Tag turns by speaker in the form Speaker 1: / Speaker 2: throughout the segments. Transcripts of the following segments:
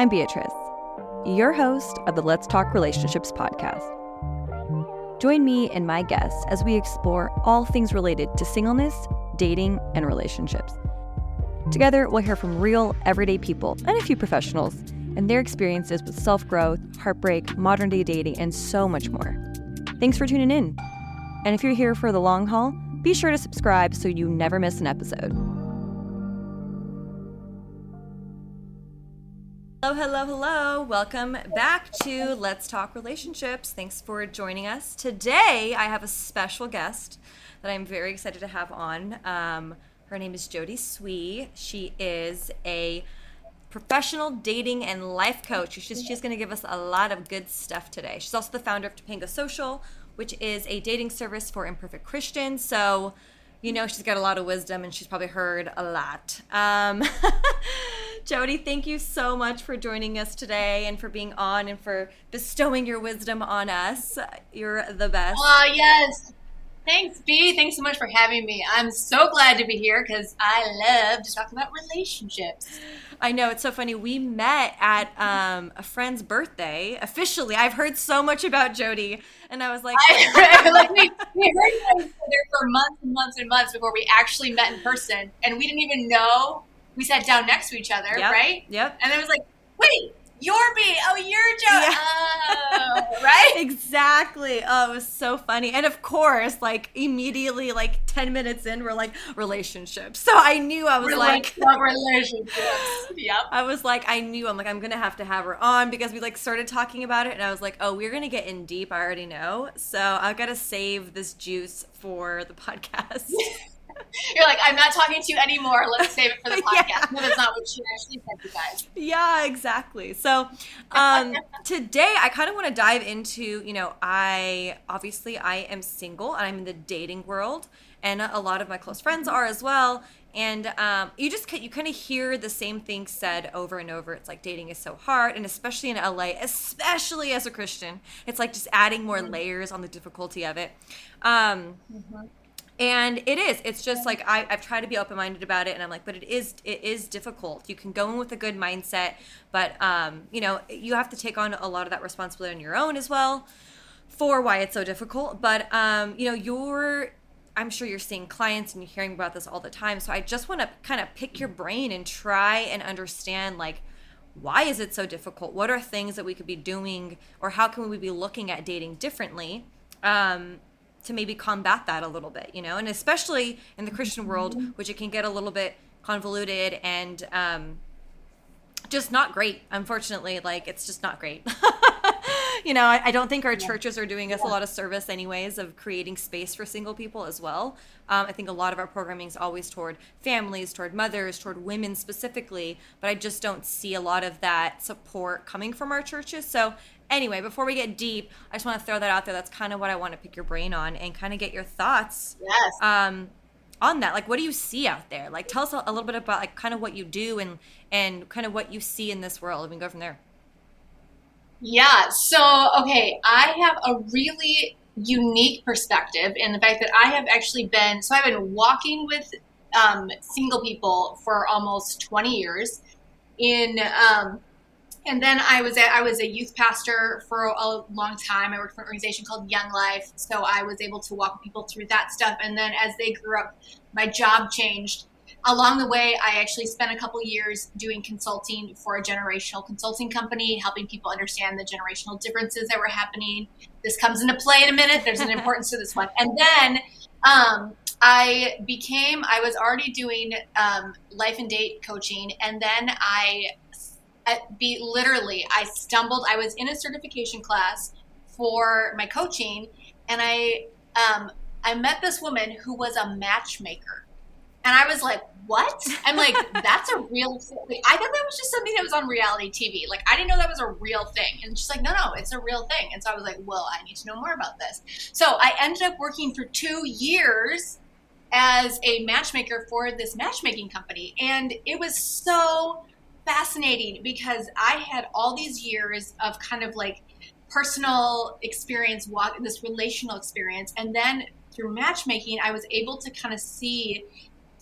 Speaker 1: I'm Beatrice, your host of the Let's Talk Relationships podcast. Join me and my guests as we explore all things related to singleness, dating, and relationships. Together, we'll hear from real, everyday people and a few professionals and their experiences with self growth, heartbreak, modern day dating, and so much more. Thanks for tuning in. And if you're here for the long haul, be sure to subscribe so you never miss an episode. Hello, hello, hello. Welcome back to Let's Talk Relationships. Thanks for joining us. Today, I have a special guest that I'm very excited to have on. Um, her name is Jodie Swee. She is a professional dating and life coach. She's, she's going to give us a lot of good stuff today. She's also the founder of Topanga Social, which is a dating service for imperfect Christians. So, you know, she's got a lot of wisdom and she's probably heard a lot. Um, Jodie, thank you so much for joining us today and for being on and for bestowing your wisdom on us. You're the best.
Speaker 2: Oh, yes. Thanks, B. Thanks so much for having me. I'm so glad to be here because I love to talk about relationships.
Speaker 1: I know it's so funny. We met at um, a friend's birthday. Officially, I've heard so much about Jodie, and I was like,
Speaker 2: I, like we, we heard each other for months and months and months before we actually met in person, and we didn't even know we sat down next to each other,
Speaker 1: yep,
Speaker 2: right?
Speaker 1: Yep.
Speaker 2: And it was like, wait, you're B. Oh, you're Joe. Yeah. Oh, right?
Speaker 1: exactly. Oh, it was so funny. And of course, like immediately, like 10 minutes in, we're like, relationships. So I knew I was like,
Speaker 2: relationships. Yep.
Speaker 1: I was like, I knew I'm like, I'm going to have to have her on because we like started talking about it. And I was like, oh, we're going to get in deep. I already know. So I've got to save this juice for the podcast.
Speaker 2: You're like, I'm not talking to you anymore. Let's save it for the podcast. yeah. No, that's not what she actually said, you guys.
Speaker 1: Yeah, exactly. So um, today, I kind of want to dive into, you know, I obviously I am single and I'm in the dating world, and a lot of my close friends are as well. And um, you just you kind of hear the same thing said over and over. It's like dating is so hard, and especially in LA, especially as a Christian, it's like just adding more mm-hmm. layers on the difficulty of it. Um, mm-hmm and it is. It's just like I, i've tried to be open-minded about it and i'm like but it is it is difficult. You can go in with a good mindset but um, you know you have to take on a lot of that responsibility on your own as well for why it's so difficult. But um, you know you're i'm sure you're seeing clients and you're hearing about this all the time. So i just want to kind of pick your brain and try and understand like why is it so difficult? What are things that we could be doing or how can we be looking at dating differently? Um, to maybe combat that a little bit, you know, and especially in the Christian world, mm-hmm. which it can get a little bit convoluted and um, just not great. Unfortunately, like it's just not great. you know, I, I, don't think our churches are doing us a lot of service, anyways, of creating space for single people as well. Um, I think a lot of our programming is always toward families, toward mothers, toward women specifically, but I just don't see a lot of that support coming from our churches. So Anyway, before we get deep, I just want to throw that out there. That's kind of what I want to pick your brain on and kind of get your thoughts.
Speaker 2: Yes.
Speaker 1: Um, on that, like, what do you see out there? Like, tell us a, a little bit about like kind of what you do and and kind of what you see in this world. We can go from there.
Speaker 2: Yeah. So, okay, I have a really unique perspective in the fact that I have actually been so I've been walking with um, single people for almost 20 years in um, and then I was at, I was a youth pastor for a long time. I worked for an organization called Young Life, so I was able to walk people through that stuff. And then as they grew up, my job changed. Along the way, I actually spent a couple years doing consulting for a generational consulting company, helping people understand the generational differences that were happening. This comes into play in a minute. There's an importance to this one. And then um, I became, I was already doing um, life and date coaching, and then I be literally I stumbled. I was in a certification class for my coaching, and I um, I met this woman who was a matchmaker, and I was like, "What?" I'm like, "That's a real thing." I thought that was just something that was on reality TV. Like I didn't know that was a real thing. And she's like, "No, no, it's a real thing." And so I was like, "Well, I need to know more about this." So I ended up working for two years as a matchmaker for this matchmaking company, and it was so fascinating because I had all these years of kind of like personal experience, this relational experience, and then through matchmaking, I was able to kind of see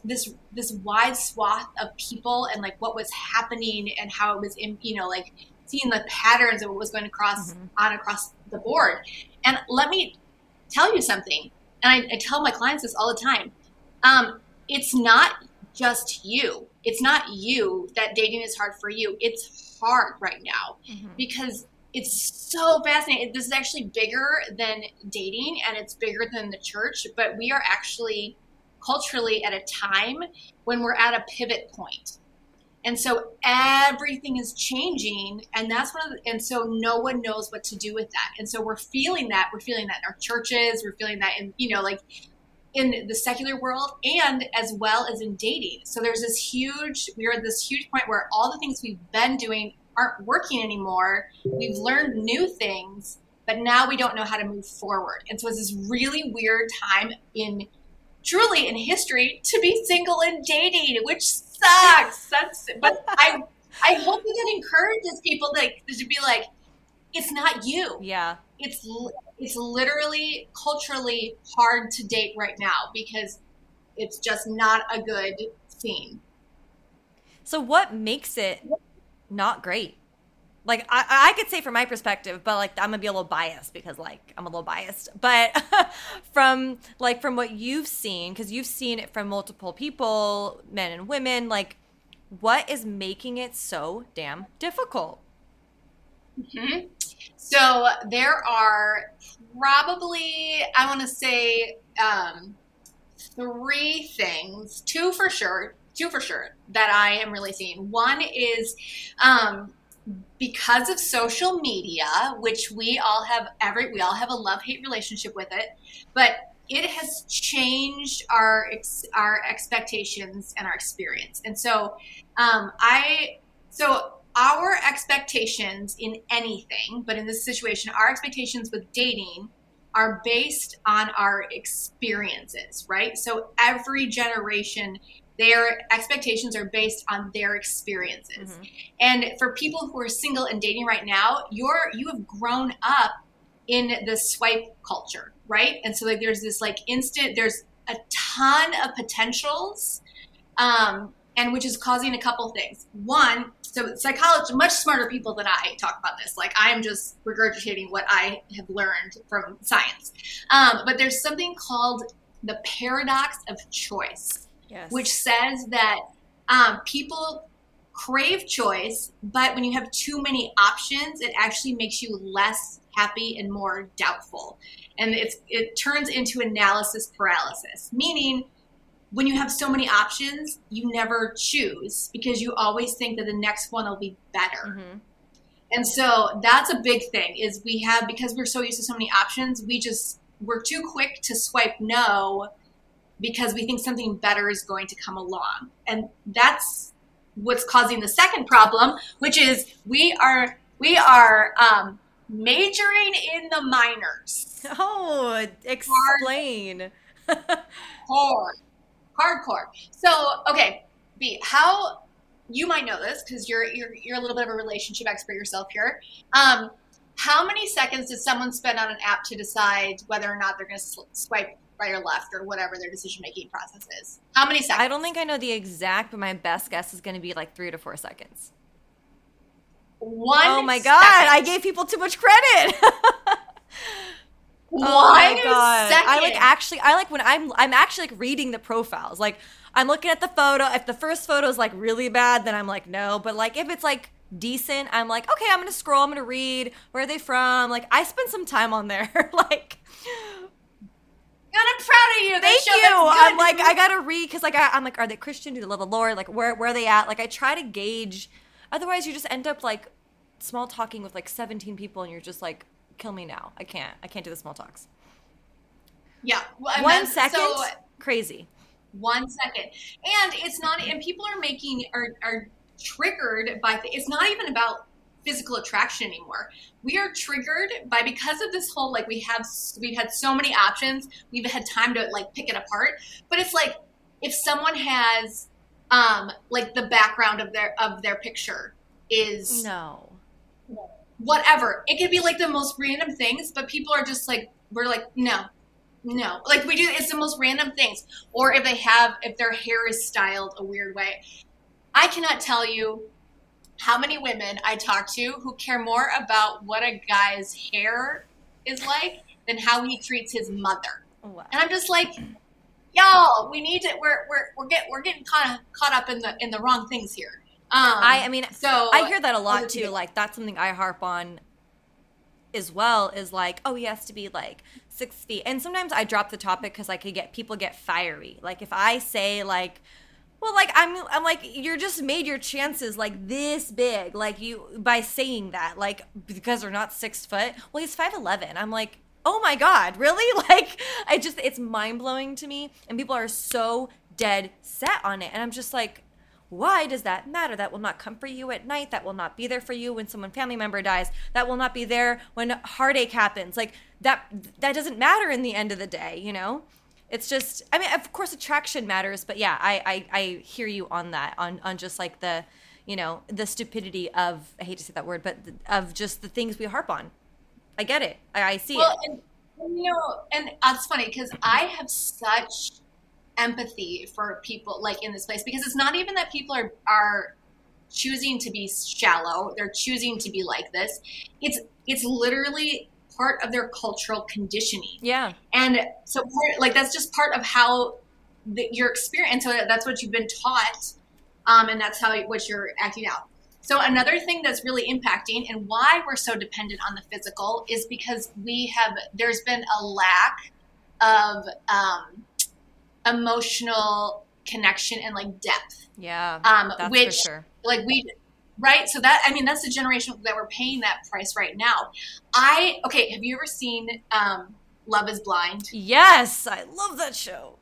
Speaker 2: this this wide swath of people and like what was happening and how it was in you know like seeing the patterns of what was going across mm-hmm. on across the board. And let me tell you something, and I, I tell my clients this all the time. Um, it's not just you. It's not you that dating is hard for you. It's hard right now mm-hmm. because it's so fascinating. This is actually bigger than dating and it's bigger than the church, but we are actually culturally at a time when we're at a pivot point. And so everything is changing and that's one of the, and so no one knows what to do with that. And so we're feeling that, we're feeling that in our churches, we're feeling that in, you know, like in the secular world and as well as in dating. So there's this huge, we're at this huge point where all the things we've been doing aren't working anymore. We've learned new things, but now we don't know how to move forward. And so it's this really weird time in truly in history to be single and dating, which sucks. That's but I I hope that encourages people to, to be like, it's not you.
Speaker 1: Yeah.
Speaker 2: It's it's literally culturally hard to date right now because it's just not a good scene.
Speaker 1: So what makes it not great? Like I, I could say from my perspective, but like I'm gonna be a little biased because like I'm a little biased. But from like from what you've seen, because you've seen it from multiple people, men and women, like what is making it so damn difficult?
Speaker 2: Mm-hmm. So there are probably, I want to say, um, three things, two for sure, two for sure that I am really seeing. One is um, because of social media, which we all have every, we all have a love hate relationship with it, but it has changed our our expectations and our experience. And so, um, I so our expectations in anything, but in this situation, our expectations with dating are based on our experiences, right? So every generation, their expectations are based on their experiences. Mm-hmm. And for people who are single and dating right now, you're you have grown up in the swipe culture, right? And so like there's this like instant, there's a ton of potentials. Um, and which is causing a couple things. One, so psychology, much smarter people than I talk about this. Like I am just regurgitating what I have learned from science. Um, but there's something called the paradox of choice, yes. which says that um, people crave choice, but when you have too many options, it actually makes you less happy and more doubtful. And it's, it turns into analysis paralysis, meaning when you have so many options, you never choose because you always think that the next one will be better. Mm-hmm. And so that's a big thing is we have because we're so used to so many options, we just we're too quick to swipe no because we think something better is going to come along. And that's what's causing the second problem, which is we are we are um, majoring in the minors.
Speaker 1: Oh, explain.
Speaker 2: Hard hardcore. So, okay, B, how you might know this because you're, you're you're a little bit of a relationship expert yourself here. Um, how many seconds does someone spend on an app to decide whether or not they're going to swipe right or left or whatever their decision making process is? How many seconds?
Speaker 1: I don't think I know the exact, but my best guess is going to be like three to four seconds.
Speaker 2: One.
Speaker 1: Oh my god! I gave people too much credit.
Speaker 2: Oh my god! Second.
Speaker 1: I like actually. I like when I'm. I'm actually like reading the profiles. Like I'm looking at the photo. If the first photo is like really bad, then I'm like no. But like if it's like decent, I'm like okay. I'm gonna scroll. I'm gonna read. Where are they from? Like I spend some time on there. like.
Speaker 2: God, I'm proud of you.
Speaker 1: Thank you. I'm like, I gotta read because like I, am like, are they Christian? Do they love the Lord? Like, where where are they at? Like, I try to gauge. Otherwise, you just end up like small talking with like 17 people, and you're just like, kill me now. I can't. I can't do the small talks.
Speaker 2: Yeah.
Speaker 1: Well, one meant, second. So, Crazy.
Speaker 2: One second. And it's not. And people are making are are triggered by. The, it's not even about physical attraction anymore. We are triggered by because of this whole like we have we've had so many options. We've had time to like pick it apart. But it's like if someone has um like the background of their of their picture is
Speaker 1: no
Speaker 2: whatever. It could be like the most random things, but people are just like, we're like, no, No, like we do. It's the most random things. Or if they have, if their hair is styled a weird way, I cannot tell you how many women I talk to who care more about what a guy's hair is like than how he treats his mother. Wow. And I'm just like, y'all, we need to. We're we're we're get we're getting kind of caught up in the in the wrong things here.
Speaker 1: Um, I I mean, so I hear that a lot too. Like that's something I harp on as well. Is like, oh, he has to be like six feet. And sometimes I drop the topic because I could get people get fiery. Like if I say like. Well, like I'm, I'm like you're just made your chances like this big, like you by saying that, like because they're not six foot. Well, he's five eleven. I'm like, oh my god, really? Like I just it's mind blowing to me, and people are so dead set on it, and I'm just like, why does that matter? That will not comfort you at night. That will not be there for you when someone family member dies. That will not be there when heartache happens. Like that that doesn't matter in the end of the day, you know? It's just I mean, of course attraction matters, but yeah, I I, I hear you on that on on just like the you know, the stupidity of I hate to say that word, but of just the things we harp on. I get it. I, I see well,
Speaker 2: it. And, you know, and that's funny because I have such empathy for people like in this place because it's not even that people are are choosing to be shallow they're choosing to be like this it's it's literally part of their cultural conditioning
Speaker 1: yeah
Speaker 2: and so part, like that's just part of how the, your experience so that's what you've been taught um, and that's how what you're acting out so another thing that's really impacting and why we're so dependent on the physical is because we have there's been a lack of um, emotional connection and like depth.
Speaker 1: Yeah.
Speaker 2: Um, which sure. like we right? So that i mean that's the generation that we're paying that price right now. I okay have you ever seen um love is blind?
Speaker 1: Yes i love that show.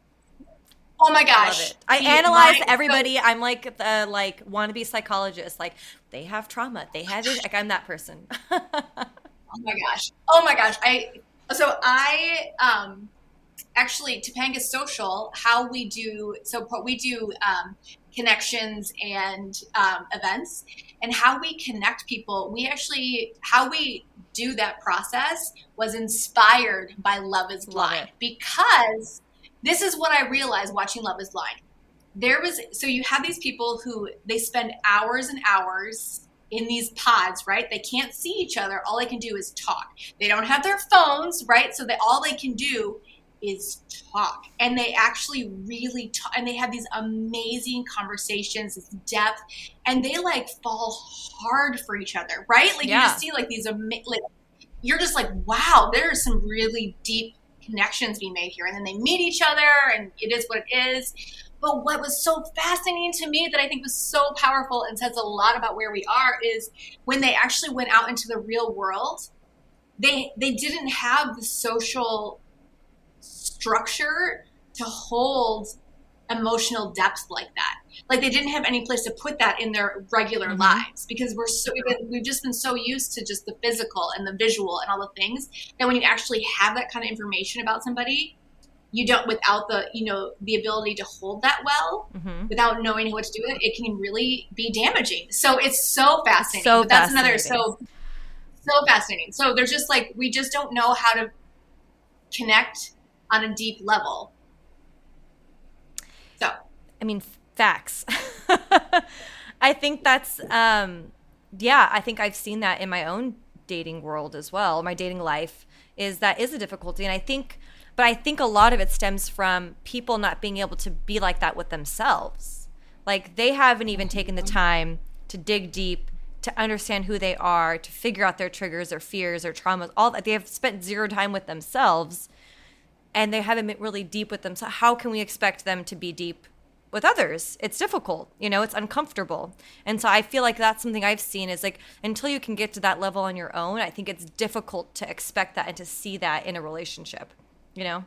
Speaker 2: Oh my gosh.
Speaker 1: i, I analyze everybody. so, i'm like the like wannabe psychologist. Like they have trauma. They have it. Like i'm that person.
Speaker 2: Oh my gosh. Oh my gosh. I so i um actually Topanga Social, how we do so we do um, connections and um, events, and how we connect people. We actually how we do that process was inspired by Love Is Blind because this is what I realized watching Love Is Blind. There was so you have these people who they spend hours and hours in these pods, right? They can't see each other. All they can do is talk. They don't have their phones, right? So that all they can do is talk. And they actually really talk and they have these amazing conversations this depth and they like fall hard for each other right? Like yeah. you just see like these amazing like you're just like wow there are some really deep connections being made here. And then they meet each other and it is what it is. But what was so fascinating to me that I think was so powerful and says a lot about where we are is when they actually went out into the real world, they they didn't have the social structure to hold emotional depth like that. Like they didn't have any place to put that in their regular mm-hmm. lives because we're so we've just been so used to just the physical and the visual and all the things that when you actually have that kind of information about somebody, you don't without the you know the ability to hold that well mm-hmm. without knowing what to do with it, it can really be damaging. So it's so fascinating. So but that's another so so fascinating. So there's just like we just don't know how to connect on a deep level. So,
Speaker 1: I mean, facts. I think that's, um, yeah, I think I've seen that in my own dating world as well. My dating life is that is a difficulty. And I think, but I think a lot of it stems from people not being able to be like that with themselves. Like they haven't even taken the time to dig deep to understand who they are, to figure out their triggers, their fears, their traumas, all that. They have spent zero time with themselves and they haven't been really deep with them. So how can we expect them to be deep with others? It's difficult, you know, it's uncomfortable. And so I feel like that's something I've seen is like until you can get to that level on your own, I think it's difficult to expect that and to see that in a relationship, you know?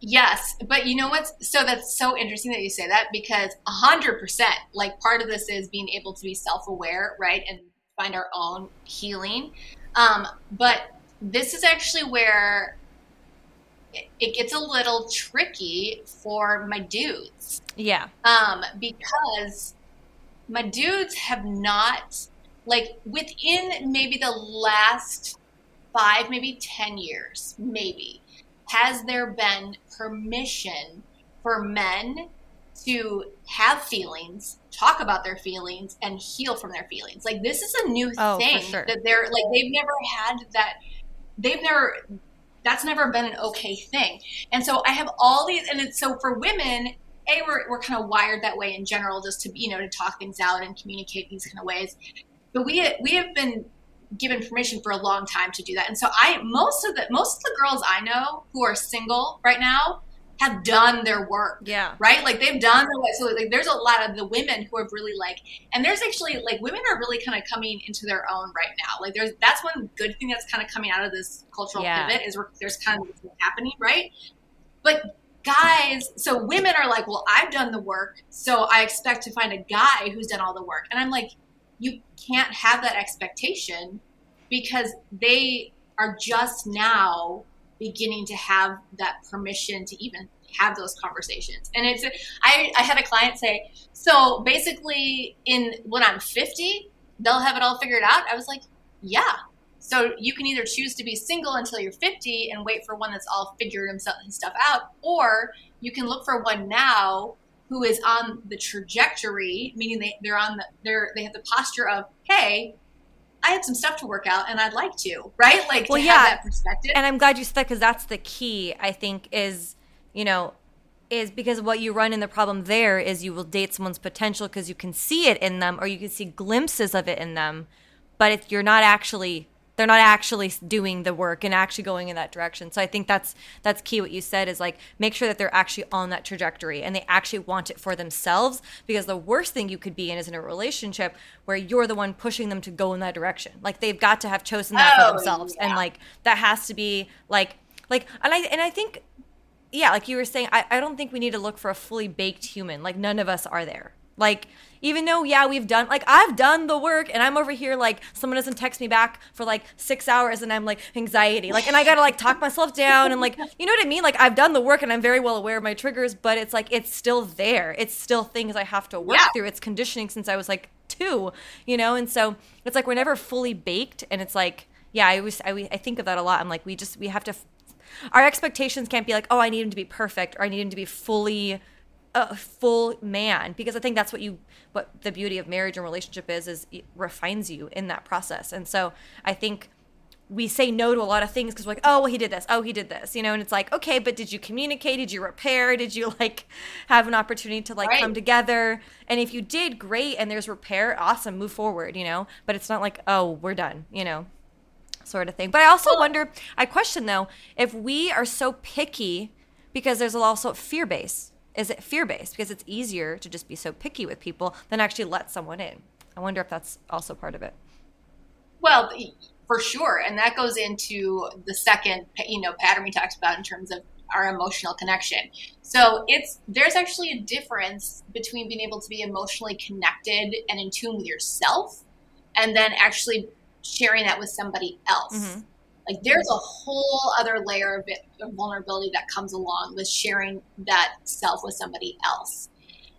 Speaker 2: Yes, but you know what's so that's so interesting that you say that because a hundred percent, like part of this is being able to be self-aware, right, and find our own healing. Um, but this is actually where it gets a little tricky for my dudes.
Speaker 1: Yeah.
Speaker 2: Um, because my dudes have not like within maybe the last five, maybe 10 years, maybe, has there been permission for men to have feelings, talk about their feelings, and heal from their feelings? Like, this is a new
Speaker 1: Oh,
Speaker 2: thing
Speaker 1: sure.
Speaker 2: that they're like, they've never had that. They've never, that's never been an okay thing. And so I have all these, and it's so for women, a we're, we're kind of wired that way in general just to you know to talk things out and communicate these kind of ways but we we have been given permission for a long time to do that and so i most of the most of the girls i know who are single right now have done their work
Speaker 1: Yeah.
Speaker 2: right? Like they've done their so like there's a lot of the women who have really like and there's actually like women are really kind of coming into their own right now. Like there's that's one good thing that's kind of coming out of this cultural
Speaker 1: Yeah.
Speaker 2: pivot is there's kind of happening right? But guys so women are like well i've done the work so i expect to find a guy who's done all the work. And i'm like you can't have that expectation because they are just now beginning to have that permission to even have those conversations. And it's i, I had a client say so basically in when i'm 50 they'll have it all figured out? I was like yeah. So you can either choose to be single until you're 50 and wait for one that's all figured himself and stuff out, or you can look for one now who is on the trajectory, meaning they, they're on the they're they have the posture of, hey, I had some stuff to work out and I'd like to, right? Like
Speaker 1: Well,
Speaker 2: to
Speaker 1: yeah.
Speaker 2: have that perspective.
Speaker 1: And I'm glad you said that because that's the key, I think, is, you know, is because what you run in the problem there is you will date someone's potential because you can see it in them or you can see glimpses of it in them, but if you're not actually they're not actually doing the work and actually going in that direction. So I think that's that's key. What you said is like make sure that they're actually on that trajectory and they actually want it for themselves. Because the worst thing you could be in is in a relationship where you're the one pushing them to go in that direction. Like they've got to have chosen that
Speaker 2: Oh,
Speaker 1: for themselves, and like that has to be like like and I and I think yeah, like you were saying, I, I don't think we need to look for a fully baked human. Like none of us are there. Like even though yeah we've done like I've done the work and I'm over here like someone doesn't text me back for like six hours and I'm like anxiety. Like and I gotta like talk myself down and like you know what I mean? Like I've done the work and I'm very well aware of my triggers but it's like it's still there. It's still things I have to work
Speaker 2: Yeah.
Speaker 1: through. It's conditioning since I was like two you know? And so it's like we're never fully baked and it's like yeah I always I, I think of that a lot. I'm like we just we have to our expectations can't be like, oh, I need him to be perfect or I need him to be fully a full man because I think that's what you what the beauty of marriage and relationship is is it refines you in that process. And so I think we say no to a lot of things because we're like, oh, well, he did this. Oh, he did this. You know, and it's like, okay, but did you communicate? Did you repair? Did you like have an opportunity to like
Speaker 2: Right.
Speaker 1: come together? And if you did, great. And there's repair, awesome, move forward. You know, but it's not like, oh, we're done. You know, sort of thing. But I also wonder, I question though, if we are so picky because there's also fear base. Is it fear based? Because it's easier to just be so picky with people than actually let someone in. I wonder if that's also part of it.
Speaker 2: Well, for sure, and that goes into the second, you know, pattern we talked about in terms of our emotional connection. So it's there's actually a difference between being able to be emotionally connected and in tune with yourself, and then actually sharing that with somebody else.
Speaker 1: Mhm.
Speaker 2: Like there's a whole other layer of, vulnerability that comes along with sharing that self with somebody else.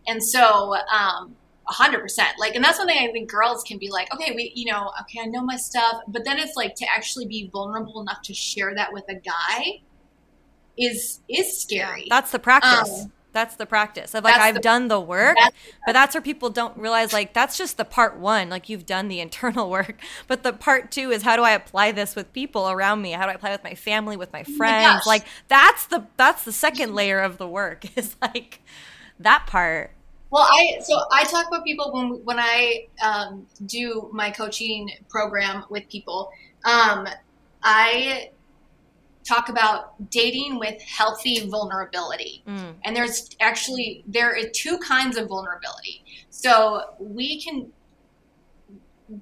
Speaker 2: And so, um, a hundred percent. Like, and that's one thing I think girls can be like, okay, we, you know, okay, I know my stuff, but then it's like to actually be vulnerable enough to share that with a guy is is scary.
Speaker 1: That's the practice.
Speaker 2: Um,
Speaker 1: that's the practice of like
Speaker 2: that's
Speaker 1: I've
Speaker 2: the-
Speaker 1: done the work,
Speaker 2: that's
Speaker 1: but that's where people don't realize like that's just the part one. Like you've done the internal work, but the part two is how do I apply this with people around me? How do I apply it with my family, with my friends?
Speaker 2: gosh.
Speaker 1: like that's the that's the second layer of the work is like that part.
Speaker 2: Well, I so I talk about people when when I um, do my coaching program with people. Um, I talk about dating with healthy vulnerability,
Speaker 1: Mm.
Speaker 2: and there's actually there are two kinds of vulnerability. So we can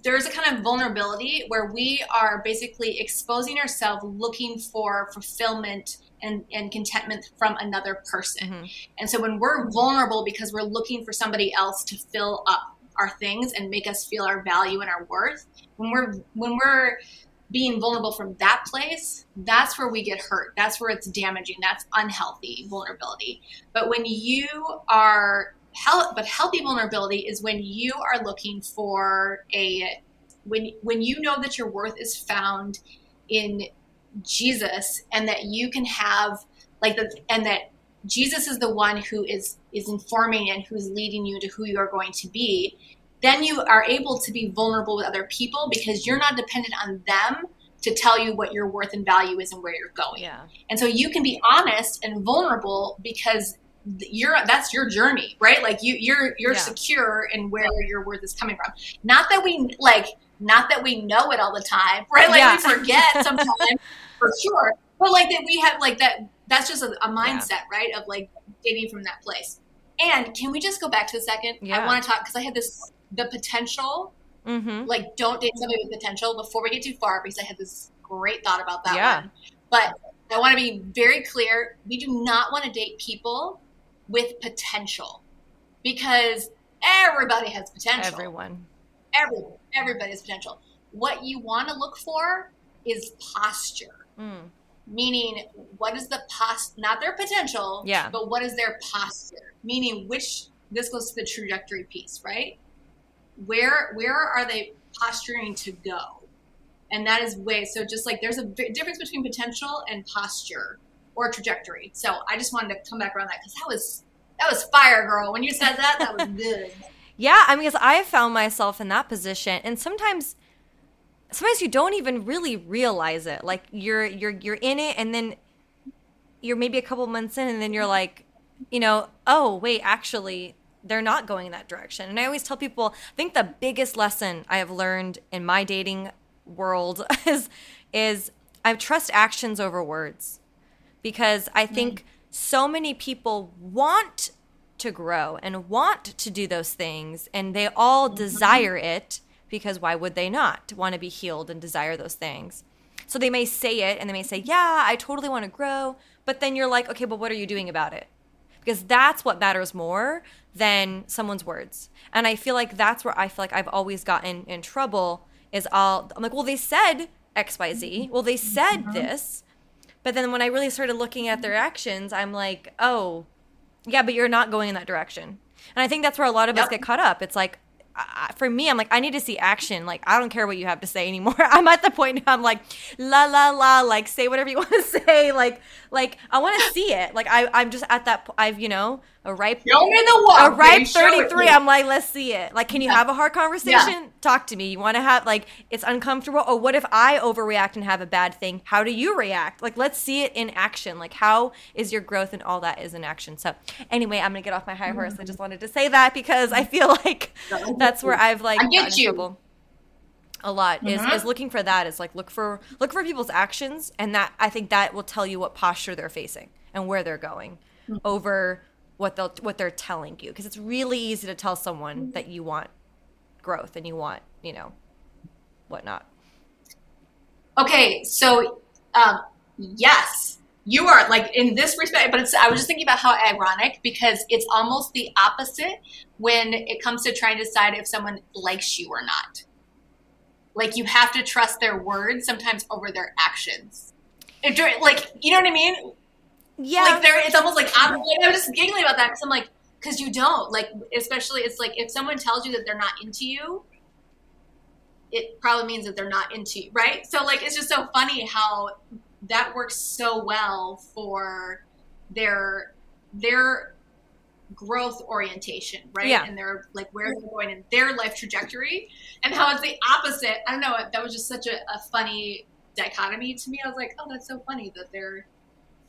Speaker 2: there's a kind of vulnerability where we are basically exposing ourselves looking for fulfillment and, and contentment from another person.
Speaker 1: Mhm.
Speaker 2: And so when we're vulnerable because we're looking for somebody else to fill up our things and make us feel our value and our worth, when we're when we're being vulnerable from that place, that's where we get hurt. That's where it's damaging. That's unhealthy vulnerability. But when you are health, but healthy vulnerability is when you are looking for a when when you know that your worth is found in Jesus and that you can have like the and that Jesus is the one who is is informing and who's leading you to who you are going to be, then you are able to be vulnerable with other people because you're not dependent on them to tell you what your worth and value is and where you're going.
Speaker 1: Yeah.
Speaker 2: And so you can be honest and vulnerable because you're that's your journey, right? Like you you're you're
Speaker 1: Yeah.
Speaker 2: secure in where your worth is coming from. Not that we like not that we know it all the time, right? Like
Speaker 1: Yeah.
Speaker 2: we forget sometimes for sure. But like that we have like that that's just a, a mindset, right? Of like dating from that place. And can we just go back to a second?
Speaker 1: Yeah.
Speaker 2: I want to talk because I had this the potential
Speaker 1: Mm-hmm.
Speaker 2: like don't date somebody with potential before we get too far because I had this great thought about that
Speaker 1: Yeah.
Speaker 2: one. But I want to be very clear. We do not want to date people with potential because everybody has potential.
Speaker 1: Everyone.
Speaker 2: Every, everybody has potential. What you want to look for is posture,
Speaker 1: Mm.
Speaker 2: meaning what is the post, not their potential,
Speaker 1: Yeah.
Speaker 2: but what is their posture, meaning which, this goes to the trajectory piece, right? Where, where are they posturing to go? And that is way, so just like there's a difference between potential and posture or trajectory. So I just wanted to come back around that because that was, that was fire, girl. When you said that, that was good.
Speaker 1: Yeah, I mean, because I found myself in that position, and sometimes, sometimes you don't even really realize it. Like you're you're you're in it, and then you're maybe a couple months in, and then you're like, you know, oh wait, actually, they're not going in that direction. And I always tell people, I think the biggest lesson I have learned in my dating world is is I trust actions over words. Because I think so many people want to grow and want to do those things and they all mm-hmm. desire it because why would they not want to be healed and desire those things? So they may say it and they may say yeah i totally want to grow but then you're like okay but what are you doing about it because that's what matters more than someone's words. And i feel like that's where i feel like i've always gotten in trouble is i'll i'm like well they said xyz well they said mm-hmm. this. But then when i really started looking at their actions i'm like oh yeah, but you're not going in that direction. And I think that's where a lot of us get caught up. It's like, I, for me, I'm like, I need to see action. Like, I don't care what you have to say anymore. I'm at the point now I'm like, la la la, like say whatever you want to say. Like, like I want to see it. Like, I, I'm just at that. I've, you know, a ripe,
Speaker 2: Show me the walk.
Speaker 1: a ripe
Speaker 2: baby. Show it
Speaker 1: 33.
Speaker 2: me.
Speaker 1: I'm like, let's see it. Like, can you have a hard conversation? Talk to me. You want to have like, it's uncomfortable. Oh, what if I overreact and have a bad thing? How do you react? Like, let's see it in action. Like, how is your growth and all that is in action? So, anyway, I'm gonna get off my high horse. I just wanted to say that because I feel like that's where I've like
Speaker 2: I get you.
Speaker 1: trouble a lot is,
Speaker 2: Mhm.
Speaker 1: is looking for that is like look for look for people's actions and that i think that will tell you what posture they're facing and where they're going
Speaker 2: Mm-hmm.
Speaker 1: over what they'll what they're telling you because it's really easy to tell
Speaker 2: Mm-hmm.
Speaker 1: someone that you want growth and you want you know whatnot
Speaker 2: Okay, so um, yes, you are like in this respect, but it's, I was just thinking about how ironic because it's almost the opposite when it comes to trying to decide if someone likes you or not. Like you have to trust their words sometimes over their actions. If like you know what I mean?
Speaker 1: Yeah.
Speaker 2: Like they're it's almost like I'm, I'm just giggling about that because I'm like because you don't. Like especially it's like if someone tells you that they're not into you it probably means that they're not into you right? So like it's just so funny how that works so well for their their growth orientation right?
Speaker 1: Yeah.
Speaker 2: and their like where they're going in their life trajectory and how it's the opposite. I don't know that was just such a, a funny dichotomy to me. I was like oh that's so funny that they're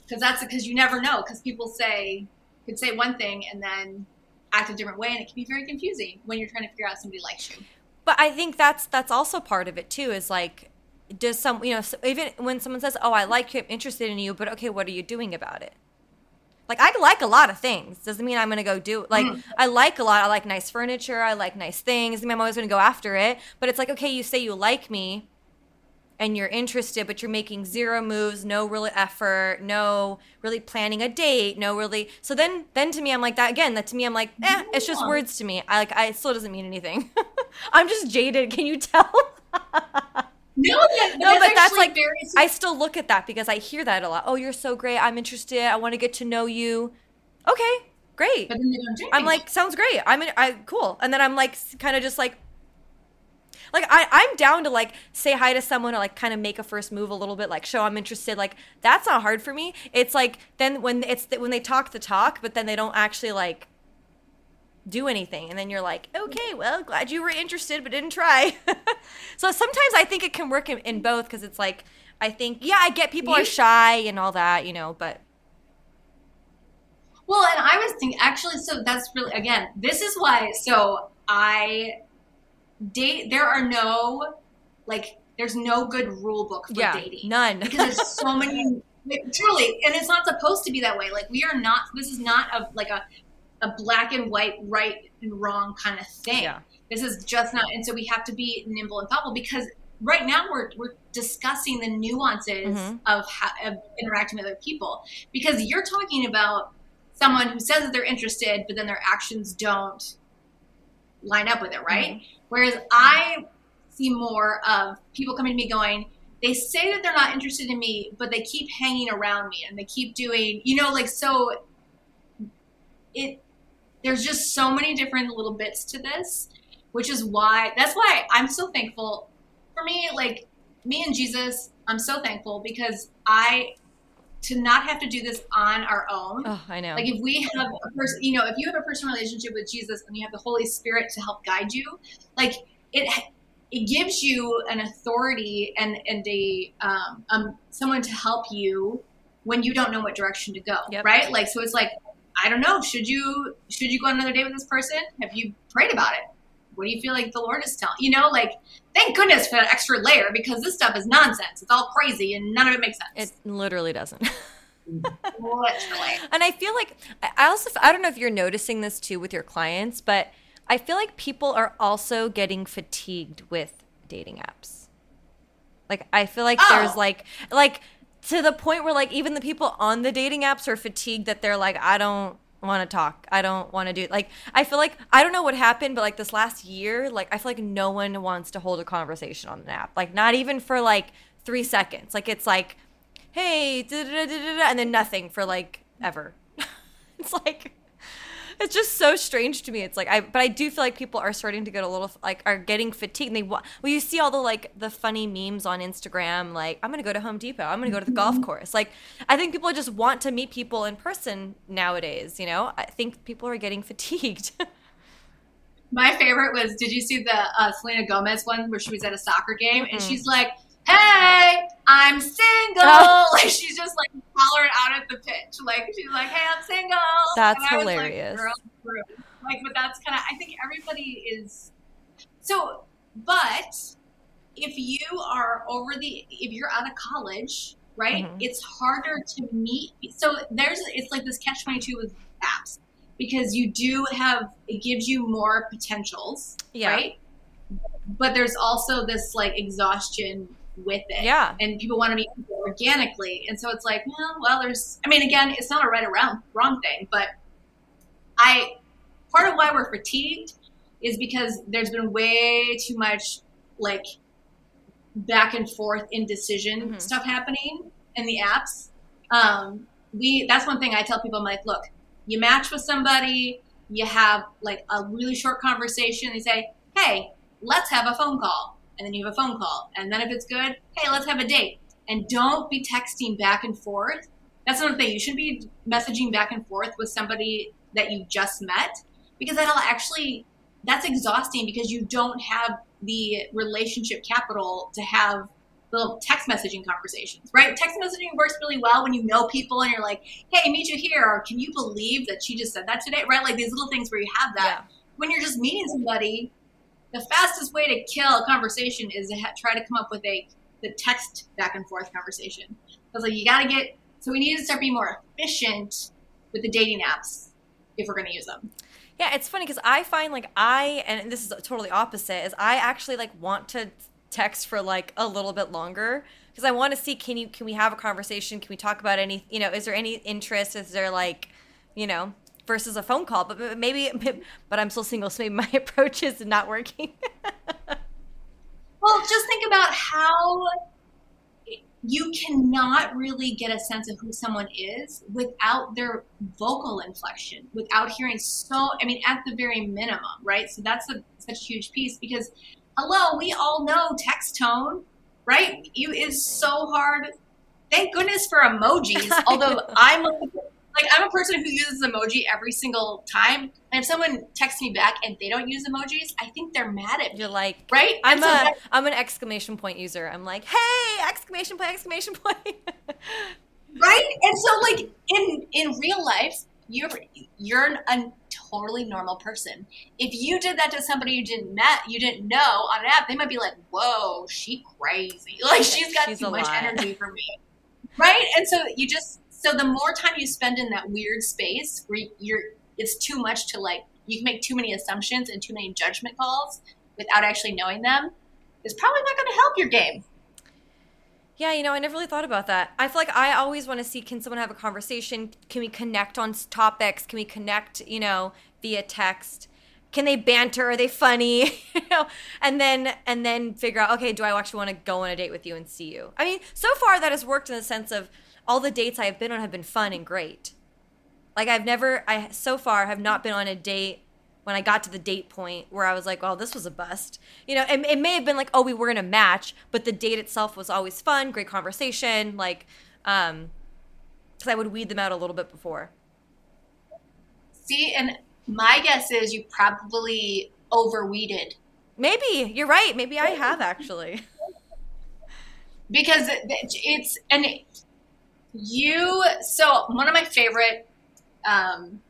Speaker 2: because that's because you never know because people say could say one thing and then act a different way and it can be very confusing when you're trying to figure out somebody likes you
Speaker 1: but i think that's that's also part of it too is like does some you know even when someone says oh i like you i'm interested in you but okay what are you doing about it like i like a lot of things doesn't mean i'm gonna go do like
Speaker 2: Mhm.
Speaker 1: i like a lot i like nice furniture i like nice things I mean, i'm always gonna go after it but it's like okay you say you like me and you're interested but you're making zero moves no real effort no really planning a date no really so then then to me i'm like that again that to me i'm like eh it's just words to me i like i it still doesn't mean anything i'm just jaded can you tell
Speaker 2: no that,
Speaker 1: No, but that's like-
Speaker 2: very
Speaker 1: I still look at that because I hear that a lot. Oh, you're so great. I'm interested. I want to get to know you. Okay, great.
Speaker 2: but then they don't
Speaker 1: I'm like, sounds great. I'm in, I cool. And then I'm like, kind of just like, like I, I'm down to like say hi to someone or like kind of make a first move a little bit, like show I'm interested. Like that's not hard for me. It's like then when it's when they talk the talk, but then they don't actually like do anything and then you're like okay well glad you were interested but didn't try so sometimes i think it can work in, in both because it's like i think yeah i get people are shy and all that you know but
Speaker 2: well and i was thinking actually so that's really again this is why so i date there are no like there's no good rule book for
Speaker 1: yeah
Speaker 2: dating
Speaker 1: none
Speaker 2: because there's so many truly and it's not supposed to be that way like we are not this is not a like a a black and white, right and wrong kind of thing.
Speaker 1: Yeah.
Speaker 2: This is just not, and so we have to be nimble and thoughtful because right now we're we're discussing the nuances
Speaker 1: Mhm.
Speaker 2: of, how, of interacting with other people because you're talking about someone who says that they're interested, but then their actions don't line up with it, right? Whereas I see more of people coming to me going, they say that they're not interested in me, but they keep hanging around me and they keep doing, you know, like so. It there's just so many different little bits to this, which is why that's why I'm so thankful. For me, like me and Jesus, I'm so thankful because I to not have to do this on our own.
Speaker 1: oh i know
Speaker 2: Like if we have a person, you know, if you have a personal relationship with Jesus and you have the Holy Spirit to help guide you, like it it gives you an authority and and a um, um someone to help you when you don't know what direction to go,
Speaker 1: Yep.
Speaker 2: right? Like so it's like I don't know, should you should you go on another date with this person? Have you prayed about it? What do you feel like the Lord is telling? You know, like thank goodness for that extra layer because this stuff is nonsense. It's all crazy and none of it makes sense.
Speaker 1: it literally doesn't
Speaker 2: Literally.
Speaker 1: And I feel like I also I don't know if you're noticing this too with your clients, but I feel like people are also getting fatigued with dating apps. Like I feel like oh. there's
Speaker 2: Oh.
Speaker 1: like like to the point where like even the people on the dating apps are fatigued that they're like I don't want to talk. I don't want to do like I feel like I don't know what happened but like this last year like I feel like no one wants to hold a conversation on an app. Like not even for like 3 seconds. Like it's like hey, da, da, da, and then nothing for like ever. it's like it's just so strange to me. It's like I, but I do feel like people are starting to get a little like are getting fatigued. And they well, you see all the like the funny memes on Instagram, like I'm gonna go to Home Depot, I'm gonna go to the golf course. Like I think people just want to meet people in person nowadays. You know, I think people are getting fatigued.
Speaker 2: My favorite was did you see the uh, Selena Gomez one where she was at a soccer game and
Speaker 1: Mm-mm.
Speaker 2: she's like, "Hey, I'm single."
Speaker 1: Oh.
Speaker 2: Like she's just like hollering out at the pitch, like she's like, "Hey, I'm single."
Speaker 1: That's
Speaker 2: was like,
Speaker 1: hilarious.
Speaker 2: Like, but that's kind of. I think everybody is. So, but if you are over the, if you're out of college, right?
Speaker 1: Mhm.
Speaker 2: It's harder to meet. So there's, it's like this catch twenty two with apps because you do have it gives you more potentials,
Speaker 1: Yeah.
Speaker 2: right? But there's also this like exhaustion with it,
Speaker 1: Yeah.
Speaker 2: And people want to meet people organically, and so it's like, well, well, there's. I mean, again, it's not a right or wrong wrong thing, but I part of why we're fatigued is because there's been way too much like back and forth indecision
Speaker 1: Mhm.
Speaker 2: stuff happening in the apps. Um, we that's one thing I tell people. I'm like, look, you match with somebody, you have like a really short conversation. They say, hey, let's have a phone call, and then you have a phone call, and then if it's good, hey, let's have a date, and don't be texting back and forth. That's another thing. You should be messaging back and forth with somebody that you just met because that'll actually that's exhausting because you don't have the relationship capital to have little text messaging conversations, right? Text messaging works really well when you know people and you're like, hey, meet you here, or can you believe that she just said that today, right? Like these little things where you have that.
Speaker 1: Yeah.
Speaker 2: When you're just meeting somebody, the fastest way to kill a conversation is to ha- try to come up with a the text back and forth conversation. I was like, you got to get. So we need to start being more efficient with the dating apps if we're to use them.
Speaker 1: Yeah, it's funny because I find like I and this is totally opposite is I actually like want to text for like a little bit longer because I want to see can you can we have a conversation can we talk about any you know is there any interest is there like you know versus a phone call but maybe but I'm still single so maybe my approach is not working.
Speaker 2: Well, just think about how you cannot really get a sense of who someone is without their vocal inflection, without hearing so, I mean, at the very minimum, right? So that's a, such a huge piece because hello, we all know text tone, right? You is so hard. Thank goodness for emojis. Although I'm a, like I'm a person who uses emoji every single time, and if someone texts me back and they don't use emojis, I think they're mad at me.
Speaker 1: You're like,
Speaker 2: right?
Speaker 1: I'm
Speaker 2: so
Speaker 1: a am an exclamation point user. I'm like, hey, exclamation point, exclamation point.
Speaker 2: right? And so, like in in real life, you're you're a totally normal person. If you did that to somebody you didn't met, you didn't know on an app, they might be like, "Whoa, she crazy! Like she's got she's too much lot. energy for me." right? And so you just so the more time you spend in that weird space where you're it's too much to like you can make too many assumptions and too many judgment calls without actually knowing them is probably not going to help your game.
Speaker 1: Yeah, you know, I never really thought about that. I feel like I always want to see can someone have a conversation? Can we connect on topics? Can we connect, you know, via text? Can they banter? Are they funny? you know, and then and then figure out, okay, do I actually want to go on a date with you and see you? I mean, so far that has worked in the sense of all the dates I have been on have been fun and great. Like I've never I so far have not been on a date when I got to the date point where I was like, "Oh, this was a bust." You know, it, it may have been like, "Oh, we were in a match," but the date itself was always fun, great conversation, like, um, because I would weed them out a little bit before.
Speaker 2: See, and my guess is you probably overweeded.
Speaker 1: Maybe you're right. Maybe I have actually.
Speaker 2: because it's and you. So one of my favorite um,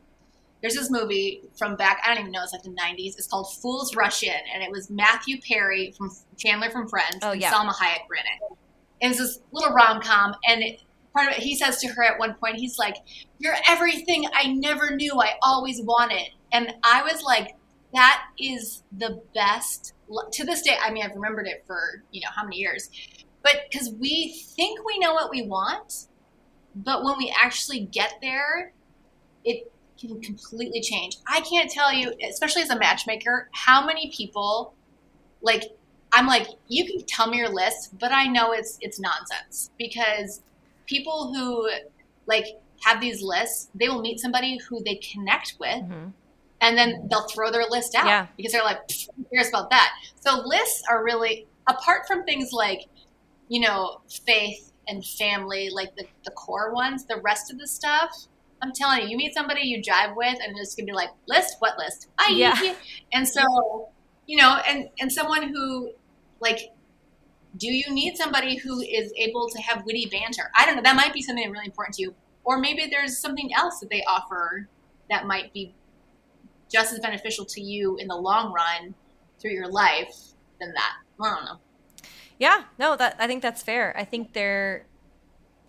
Speaker 2: there's this movie from back I don't even know it's like the 90s. It's called Fools Rush In, and it was Matthew Perry from Chandler from Friends oh, and yeah. Salma Hayek were in it. And it's this little rom com, and it, part of it, he says to her at one point, he's like, "You're everything I never knew I always wanted," and I was like, "That is the best." To this day, I mean, I've remembered it for you know how many years, but because we think we know what we want, but when we actually get there, it can completely change. I can't tell you, especially as a matchmaker, how many people like I'm like, you can tell me your list, but I know it's it's nonsense because people who like have these lists, they will meet somebody who they connect with. Mm-hmm. And then they'll throw their list out yeah. because they're like, who cares about that? So lists are really apart from things like, you know, faith and family, like the, the core ones, the rest of the stuff, I'm telling you, you meet somebody you jive with, and it's gonna be like, list, what list? I yeah. And so, you know, and and someone who, like, do you need somebody who is able to have witty banter? I don't know. That might be something really important to you, or maybe there's something else that they offer that might be just as beneficial to you in the long run through your life than that. I don't know.
Speaker 1: Yeah, no, that I think that's fair. I think there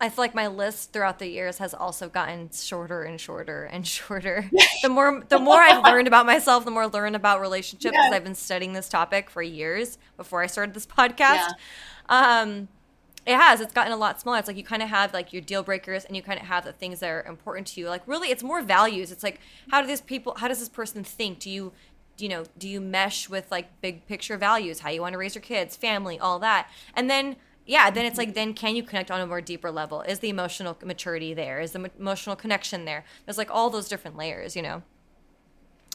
Speaker 1: I feel like my list throughout the years has also gotten shorter and shorter and shorter. the more the more I've learned about myself, the more I learn about relationships because yeah. I've been studying this topic for years before I started this podcast. Yeah. Um, it has. It's gotten a lot smaller. It's like you kind of have like your deal breakers and you kind of have the things that are important to you. Like really, it's more values. It's like how do these people? How does this person think? Do you you know do you mesh with like big picture values how you want to raise your kids family all that and then yeah, then it's like, then can you connect on a more deeper level? Is the emotional maturity there? Is the emotional connection there? There's like all those different layers, you know?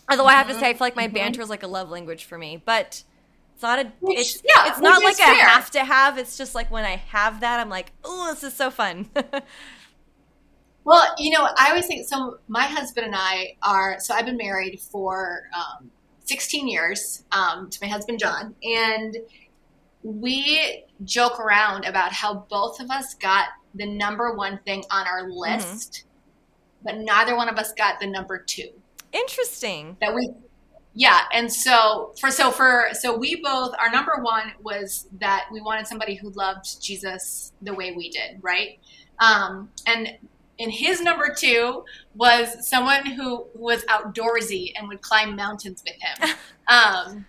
Speaker 1: Although I have to say, I feel like my mm-hmm. banter is like a love language for me, but it's not a, which, it's, yeah, it's not like fair. a have to have. It's just like when I have that, I'm like, oh, this is so fun.
Speaker 2: well, you know, I always think, so my husband and I are, so I've been married for um, 16 years um, to my husband, John, and we joke around about how both of us got the number one thing on our mm-hmm. list, mm-hmm. but neither one of us got the number two.
Speaker 1: Interesting.
Speaker 2: That we yeah, and so for so for so we both our number one was that we wanted somebody who loved Jesus the way we did, right? Um, and and his number two was someone who was outdoorsy and would climb mountains with him. Um,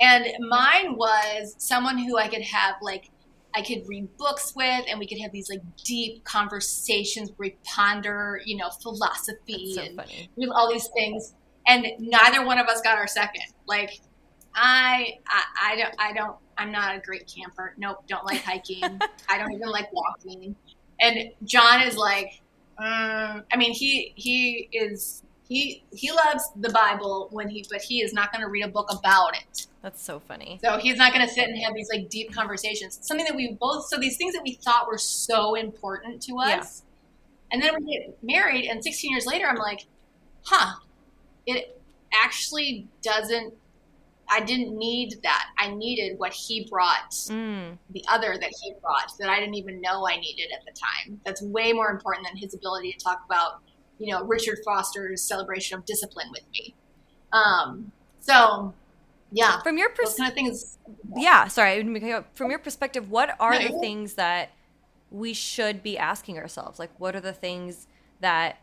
Speaker 2: and mine was someone who I could have like I could read books with, and we could have these like deep conversations where we ponder, you know, philosophy so and funny. all these things. And neither one of us got our second. Like, I, I, I don't, I don't, I'm not a great camper. Nope, don't like hiking. I don't even like walking. And John is like, um, I mean, he he is he he loves the Bible when he, but he is not going to read a book about it.
Speaker 1: That's so funny.
Speaker 2: So he's not going to sit and have these like deep conversations. Something that we both, so these things that we thought were so important to us, yeah. and then we get married, and 16 years later, I'm like, huh, it actually doesn't. I didn't need that. I needed what he brought, mm. the other that he brought that I didn't even know I needed at the time. That's way more important than his ability to talk about you know Richard Foster's celebration of discipline with me. Um, so yeah,
Speaker 1: from your perspective,
Speaker 2: kind of things.
Speaker 1: Yeah, sorry, from your perspective, what are no, the things that we should be asking ourselves? Like, what are the things that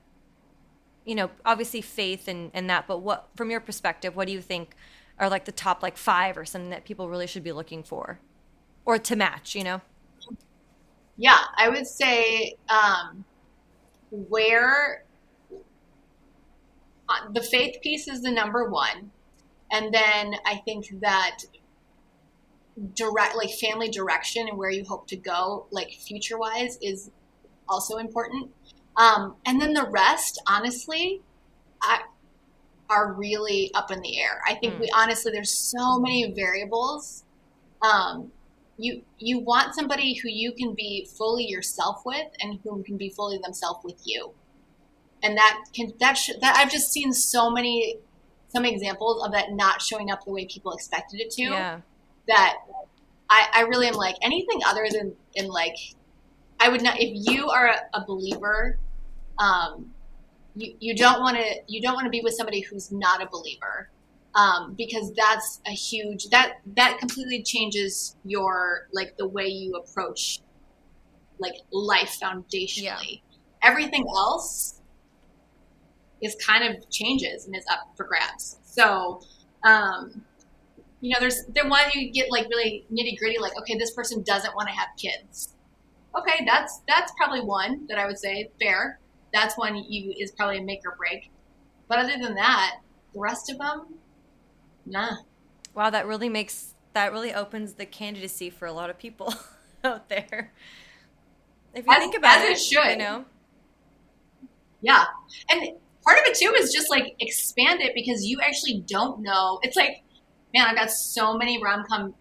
Speaker 1: you know, obviously faith and and that, but what from your perspective, what do you think are like the top like five or something that people really should be looking for, or to match? You know.
Speaker 2: Yeah, I would say um, where uh, the faith piece is the number one. And then I think that direct, like family direction and where you hope to go, like future wise, is also important. Um, and then the rest, honestly, I, are really up in the air. I think mm. we honestly, there's so many variables. Um, you you want somebody who you can be fully yourself with and who can be fully themselves with you and that can that sh- that I've just seen so many some examples of that not showing up the way people expected it to.
Speaker 1: Yeah.
Speaker 2: That I, I really am like anything other than in like I would not if you are a, a believer, um, you, you don't want to you don't want to be with somebody who's not a believer. Um, because that's a huge that that completely changes your like the way you approach like life foundationally. Yeah. Everything else is kind of changes and is up for grabs. So, um, you know, there's then why you get like really nitty gritty, like okay, this person doesn't want to have kids. Okay, that's that's probably one that I would say fair. That's one you is probably a make or break. But other than that, the rest of them, nah.
Speaker 1: Wow, that really makes that really opens the candidacy for a lot of people out there. If you as, think about it, it should. you know.
Speaker 2: Yeah, and part of it too is just like expand it because you actually don't know. It's like, man, I've got so many rom com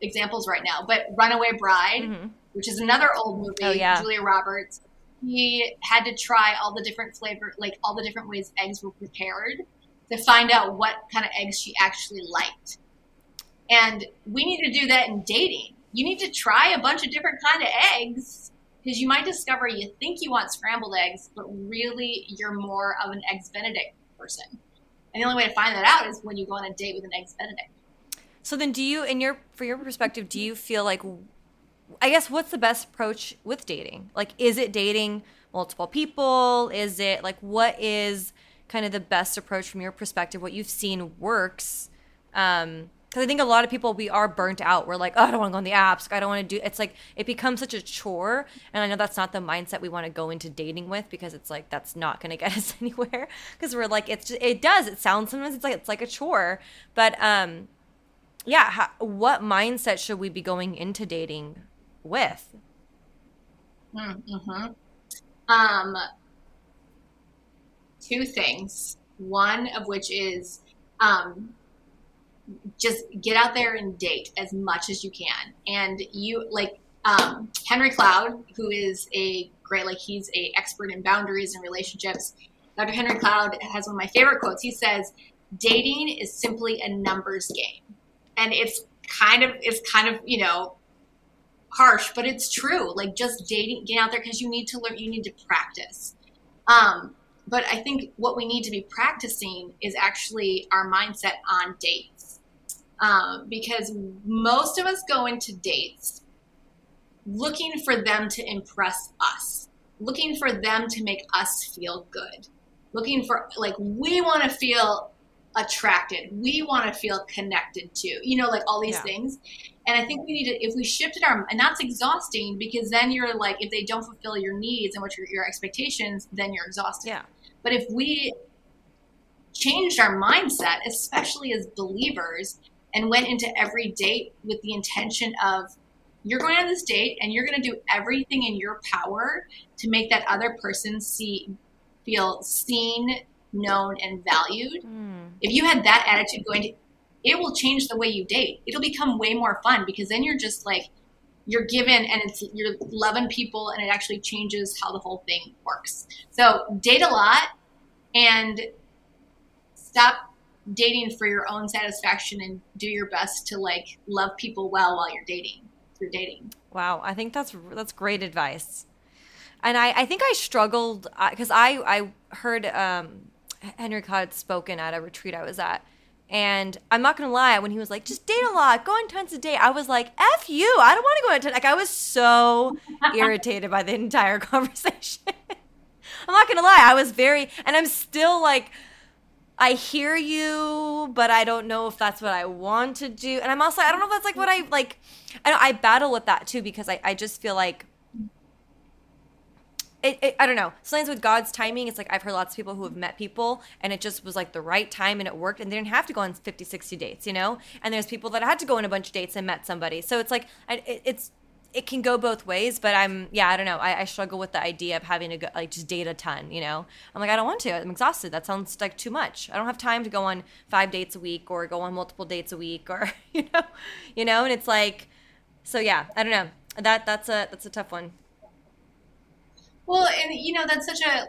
Speaker 2: examples right now, but Runaway Bride, mm-hmm. which is another old movie, oh, yeah. Julia Roberts. He had to try all the different flavor, like all the different ways eggs were prepared to find out what kind of eggs she actually liked. And we need to do that in dating. You need to try a bunch of different kind of eggs because you might discover you think you want scrambled eggs, but really you're more of an eggs Benedict person. And the only way to find that out is when you go on a date with an eggs Benedict.
Speaker 1: So then, do you, in your for your perspective, do you feel like, I guess, what's the best approach with dating? Like, is it dating multiple people? Is it like what is kind of the best approach from your perspective? What you've seen works. Um, because I think a lot of people we are burnt out. We're like, oh, I don't want to go on the apps. I don't want to do. It's like it becomes such a chore, and I know that's not the mindset we want to go into dating with because it's like that's not going to get us anywhere. Because we're like, it's just, it does. It sounds sometimes it's like it's like a chore, but um, yeah. How, what mindset should we be going into dating with?
Speaker 2: Mm-hmm. Um, two things. One of which is um just get out there and date as much as you can. And you like um, Henry Cloud, who is a great like he's a expert in boundaries and relationships. Dr. Henry Cloud has one of my favorite quotes. He says, "Dating is simply a numbers game," and it's kind of it's kind of you know harsh, but it's true. Like just dating, get out there because you need to learn, you need to practice. Um, but I think what we need to be practicing is actually our mindset on dates um, because most of us go into dates looking for them to impress us, looking for them to make us feel good, looking for like we want to feel attracted, we want to feel connected to, you know, like all these yeah. things. And I think we need to, if we shifted our, and that's exhausting because then you're like, if they don't fulfill your needs and what your, your expectations, then you're exhausted.
Speaker 1: Yeah.
Speaker 2: But if we changed our mindset, especially as believers, and went into every date with the intention of you're going on this date and you're going to do everything in your power to make that other person see feel seen known, and valued,
Speaker 1: Mm.
Speaker 2: if you had that attitude going to, it will change the way you date. It'll become way more fun because then you're just like, you're given and it's you're loving people and it actually changes how the whole thing works. So date a lot and stop dating for your own satisfaction and do your best to like love people well while you're dating through dating.
Speaker 1: Wow, I think that's that's great advice. And I, I think I struggled because I, I heard um, Henry Cloud spoken at a retreat I was at. And I'm not gonna lie, when he was like, "Just date a lot, go on tons of date," I was like, "F you! I don't want to go on tons." Like I was so irritated by the entire conversation. I'm not gonna lie, I was very, and I'm still like, I hear you, but I don't know if that's what I want to do. And I'm also, I don't know if that's like what I like. I, I battle with that too because I, I just feel like it, it, I don't know. Sometimes with God's timing, it's like I've heard lots of people who have met people and it just was like the right time and it worked and they didn't have to go on 50, 60 dates, you know? And there's people that had to go on a bunch of dates and met somebody. So it's like, it, it's, it can go both ways, but I'm, yeah, I don't know. I, I struggle with the idea of having to go, like just date a ton, you know? I'm like, I don't want to. I'm exhausted. That sounds like too much. I don't have time to go on five dates a week or go on multiple dates a week or, you know, you know? And it's like, so yeah, I don't know. That, that's a, that's a tough one.
Speaker 2: Well, and you know that's such a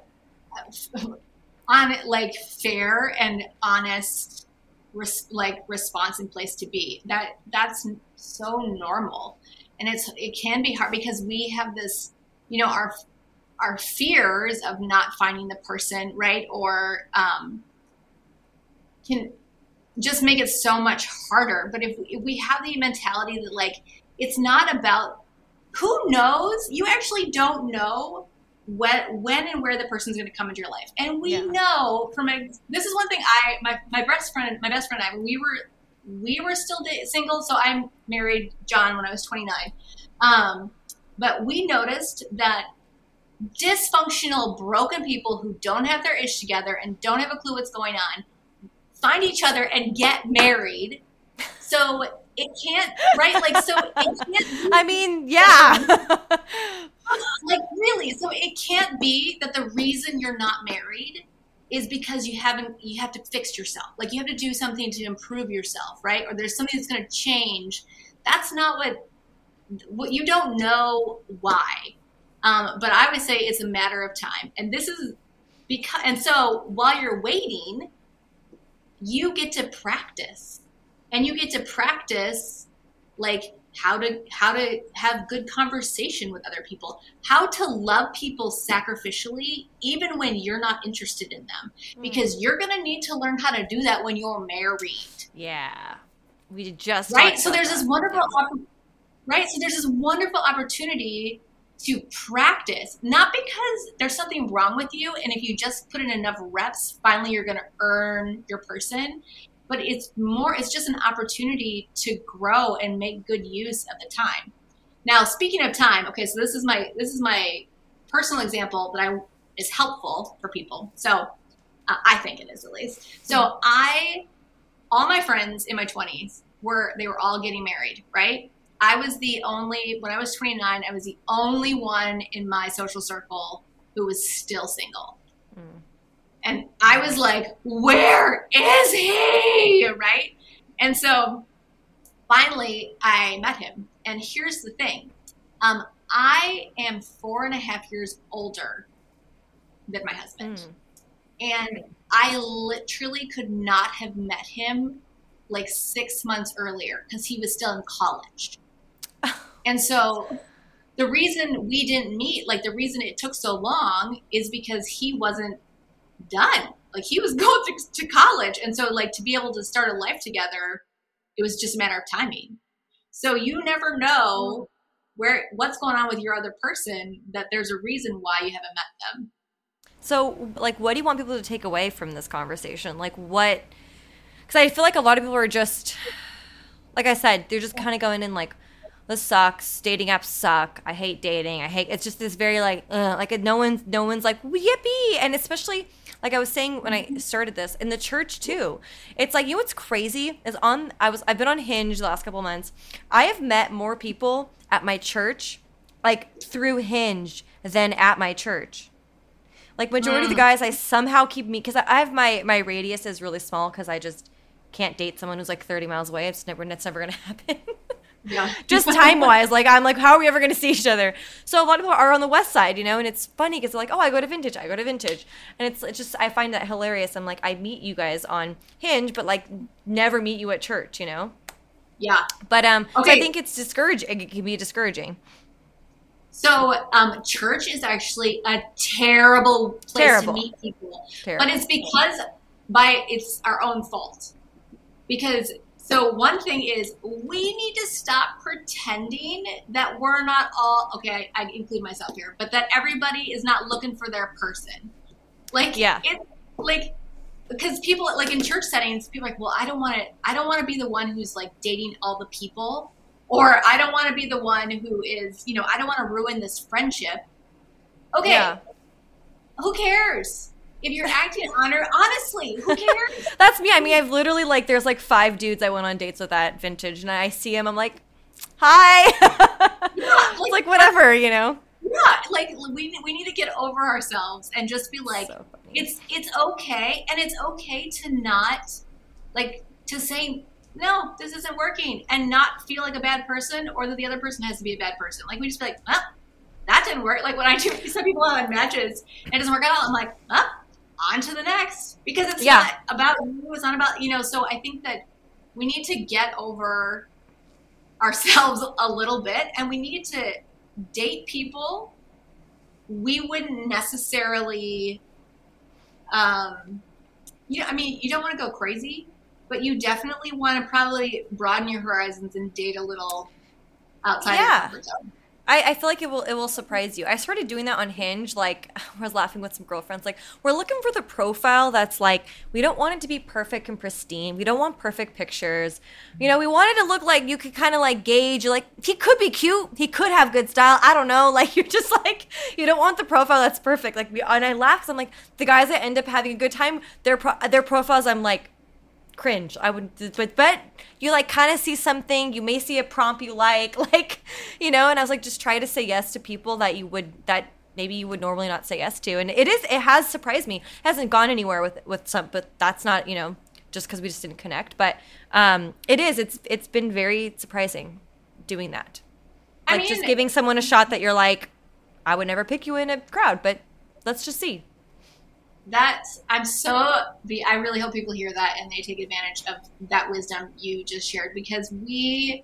Speaker 2: on like fair and honest res- like response and place to be. That that's so normal, and it's it can be hard because we have this, you know, our our fears of not finding the person right or um, can just make it so much harder. But if, if we have the mentality that like it's not about who knows, you actually don't know when when and where the person's going to come into your life and we
Speaker 1: Yeah.
Speaker 2: know from a, this is one thing i my, my best friend my best friend and i we were we were still single so i married john when i was 29 um, but we noticed that dysfunctional broken people who don't have their ish together and don't have a clue what's going on find each other and get married so it can't right like so it can't
Speaker 1: I mean, yeah.
Speaker 2: like really so it can't be that the reason you're not married is because you haven't you have to fix yourself. Like you have to do something to improve yourself right? Or there's something that's going to change. That's not what what you don't know why. Um, but i would say it's a matter of time. And this is because and so while you're waiting you get to practice. And you get to practice like how to how to have good conversation with other people how to love people sacrificially even when you're not interested in them. Hmm. Because you're going to need to learn how to do that when you're married.
Speaker 1: Yeah. We just
Speaker 2: right? so there's
Speaker 1: that.
Speaker 2: this wonderful opp- right? So there's this wonderful opportunity to practice not because there's something wrong with you and if you just put in enough reps finally you're going to earn your person but it's more it's just an opportunity to grow and make good use of the time. Now speaking of time okay so this is my this is my personal example that i is helpful for people. So uh, i think it is at least. So i all my friends in my 20s were they were all getting married right? I was the only when i was 29 i was the only one in my social circle who was still single.
Speaker 1: Mm.
Speaker 2: And I was like, where is he? Right? And so finally I met him. And here's the thing um, I am four and a half years older than my husband.
Speaker 1: Mm.
Speaker 2: And I literally could not have met him like six months earlier because he was still in college. and so the reason we didn't meet, like the reason it took so long, is because he wasn't done. Like he was going to, to college. And so, like, to be able to start a life together, it was just a matter of timing. So you never know where what's going on with your other person that there's a reason why you haven't met them.
Speaker 1: So, like, what do you want people to take away from this conversation? Like, what? Because I feel like a lot of people are just, like I said, they're just kind of going in like, this sucks. Dating apps suck. I hate dating. I hate. It's just this very like, like no one's, no one's like yippee. And especially, like I was saying when I mm-hmm. started this in the church too. It's like you know what's crazy is on. I was I've been on Hinge the last couple months. I have met more people at my church, like through Hinge, than at my church Like majority of the mm. guys, I somehow keep me because I I have my my radius is really small because I just can't date someone who's like 30 miles away. It's never it's never gonna happen.
Speaker 2: Yeah.
Speaker 1: just time wise, like I'm like, how are we ever gonna see each other? So a lot of people are on the west side, you know, and it's funny because they're like, oh, I go to vintage, I go to vintage, and it's, it's just I find that hilarious. I'm like, I meet you guys on Hinge, but like never meet you at church, you know.
Speaker 2: Yeah.
Speaker 1: But um, so I think it's discouraging. It can be discouraging.
Speaker 2: So, um, church is actually a terrible place
Speaker 1: Terrible.
Speaker 2: to meet people,
Speaker 1: Terrible.
Speaker 2: but it's because by it's our own fault. Because so one thing is we need to stop pretending that we're not all okay. I, I include myself here, but that everybody is not looking for their person. Like
Speaker 1: Yeah.
Speaker 2: it like because people like in church settings, people are like, well, I don't want to. I don't want to be the one who's like dating all the people, or I don't want to be the one who is, you know, I don't want to ruin this friendship. Okay,
Speaker 1: Yeah.
Speaker 2: who cares if you're acting honor? Honestly, who cares?
Speaker 1: That's me. I mean, I've literally like there's like five dudes I went on dates with at vintage, and I see him, I'm like, hi.
Speaker 2: Yeah,
Speaker 1: it's like whatever, you know.
Speaker 2: yeah, like we we need to get over ourselves and just be like,
Speaker 1: So
Speaker 2: it's it's okay and it's okay to not like to say no this isn't working and not feel like a bad person or that the other person has to be a bad person like we just be like oh, that didn't work like when i do some people on matches and it doesn't work out i'm like oh, on to the next because it's
Speaker 1: Yeah.
Speaker 2: not about you it's not about you know so i think that we need to get over ourselves a little bit and we need to date people we wouldn't necessarily um, you know, I mean, you don't want to go crazy, but you definitely want to probably broaden your horizons and date a little outside
Speaker 1: Yeah.
Speaker 2: of your comfort zone.
Speaker 1: I, I feel like it will it will surprise you. I started doing that on Hinge. Like I was laughing with some girlfriends. Like we're looking for the profile that's like we don't want it to be perfect and pristine. We don't want perfect pictures. You know, we want it to look like you could kind of like gauge. Like he could be cute. He could have good style. I don't know. Like you're just like you don't want the profile that's perfect. Like we and I laugh 'cause I'm like the guys that end up having a good time. Their pro, their profiles. I'm like cringe. I would, but but you like kind of see something. You may see a prompt you like, like you know. And I was like, just try to say yes to people that you would that maybe you would normally not say yes to. And it is it has surprised me. It hasn't gone anywhere with with some, but that's not you know just because we just didn't connect. But um, it is. It's it's been very surprising doing that.
Speaker 2: I
Speaker 1: Like just giving someone a shot that you're like, I would never pick you in a crowd, but let's just see.
Speaker 2: That I'm so be. I really hope people hear that and they take advantage of that wisdom you just shared because we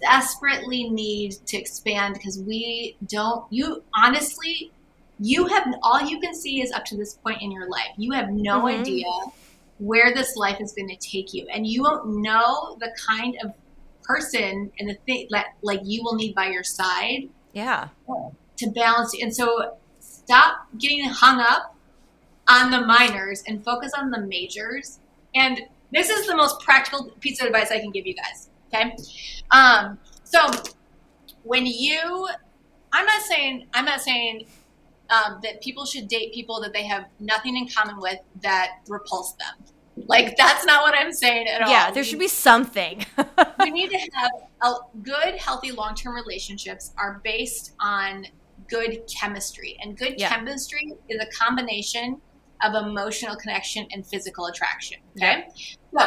Speaker 2: desperately need to expand because we don't. You honestly, you have all you can see is up to this point in your life. You have no
Speaker 1: Mhm.
Speaker 2: idea where this life is going to take you, and you won't know the kind of person and the thing that like you will need by your side
Speaker 1: Yeah.
Speaker 2: to balance and so stop getting hung up on the minors and focus on the majors and this is the most practical piece of advice i can give you guys okay um, so when you i'm not saying i'm not saying um, that people should date people that they have nothing in common with that repulse them like that's not what i'm saying at all
Speaker 1: Yeah. There should be something.
Speaker 2: we need to have a good, healthy, long-term relationships are based on good chemistry, and good
Speaker 1: Yeah.
Speaker 2: chemistry is a combination of emotional connection and physical attraction. Okay, so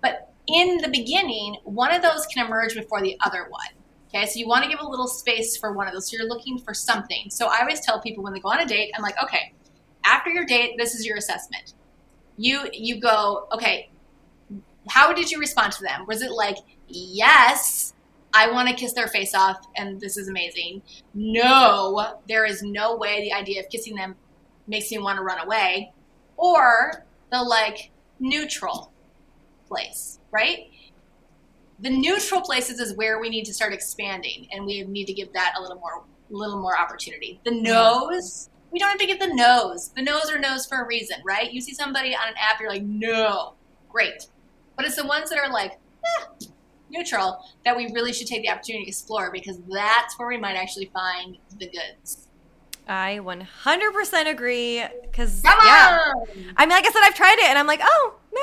Speaker 2: but in the beginning, one of those can emerge before the other one. Okay, so you want to give a little space for one of those. So you're looking for something. So I always tell people when they go on a date, I'm like, okay, after your date, this is your assessment. You you go, okay, how did you respond to them? Was it like, yes, I want to kiss their face off and this is amazing? No, there is no way the idea of kissing them makes me want to run away. Or the like neutral place, right? The neutral places is where we need to start expanding and we need to give that a little more little more opportunity. The nose, we don't have to get the nose. The nose or nose for a reason, right? You see somebody on an app, you're like, no, great. But it's the ones that are like eh, neutral that we really should take the opportunity to explore because that's where we might actually find the goods.
Speaker 1: I 100% agree. Because yeah! I mean, like I said, I've tried it, and I'm like, oh no,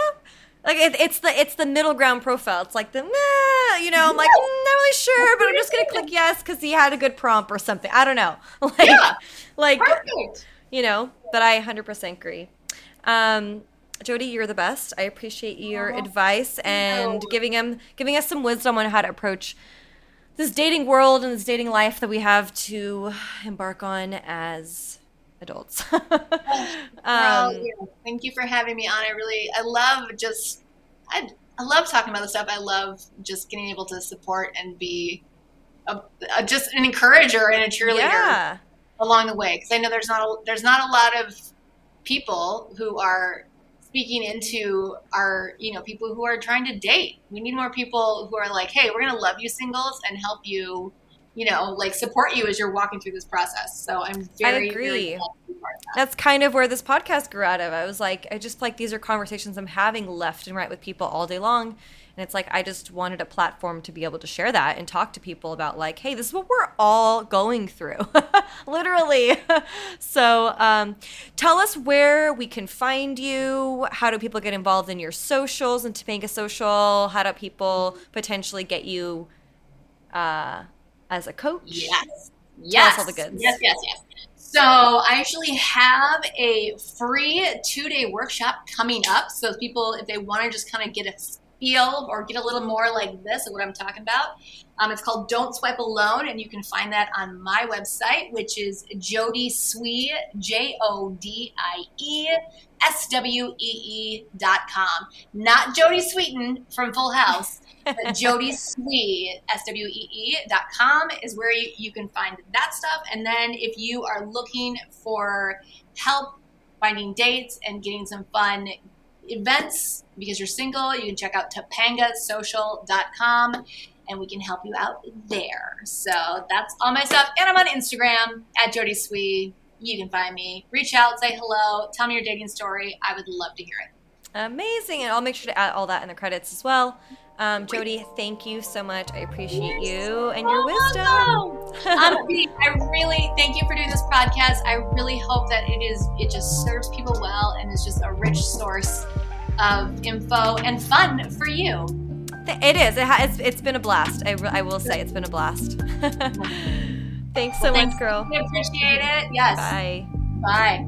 Speaker 1: like it, it's the it's the middle ground profile. It's like the nah, you know. I'm like, mm, not really sure, but I'm just gonna click yes because he had a good prompt or something. I don't know. Like,
Speaker 2: Yeah.
Speaker 1: like
Speaker 2: Perfect.
Speaker 1: you know, but I 100% agree. Um, Jodie, you're the best. I appreciate your oh, advice and no. giving him giving us some wisdom on how to approach this dating world and this dating life that we have to embark on as adults.
Speaker 2: um. Thank you for having me on. I really, I love just, I, I love talking about this stuff. I love just getting able to support and be a, a, just an encourager and a cheerleader yeah. along the way. Because I know there's not a, there's not a lot of people who are speaking into our you know people who are trying to date we need more people who are like hey we're going to love you singles and help you you know like support you as you're walking through this process so i'm very
Speaker 1: I agree. Very that. that's kind of where this podcast grew out of i was like i just like these are conversations i'm having left and right with people all day long and it's like I just wanted a platform to be able to share that and talk to people about like, hey, this is what we're all going through, literally. so um, tell us where we can find you. How do people get involved in your socials and Topanga Social? How do people potentially get you uh, as a coach?
Speaker 2: Yes. Yes. all the goods. Yes, yes, yes. So I actually have a free two day workshop coming up. So people, if they want to just kind of get a feel or get a little more like this of what I'm talking about. Um, it's called Don't Swipe Alone, and you can find that on my website, which is Jodie Swee, J O D I E S W E E dot com. Not Jodie Sweetin from Full House. but Jodie Swee, S W E E dot com is where you, you can find that stuff. And then if you are looking for help finding dates and getting some fun events because you're single, you can check out topangasocial.com and we can help you out there. So that's all my stuff. And I'm on Instagram at Jodie Swee. You can find me. Reach out, say hello, tell me your dating story. I would love to hear it.
Speaker 1: Amazing. And I'll make sure to add all that in the credits as well. Um, Jodie, thank you so much. I appreciate you and your wisdom. um,
Speaker 2: I really thank you for doing this podcast. I really hope that it is it just serves people well and is just a rich source of info and fun for you.
Speaker 1: It is. It has, it's been a blast. I, I will say it's been a blast. thanks so well, thanks. much, girl.
Speaker 2: We appreciate it. Yes.
Speaker 1: Bye.
Speaker 2: Bye.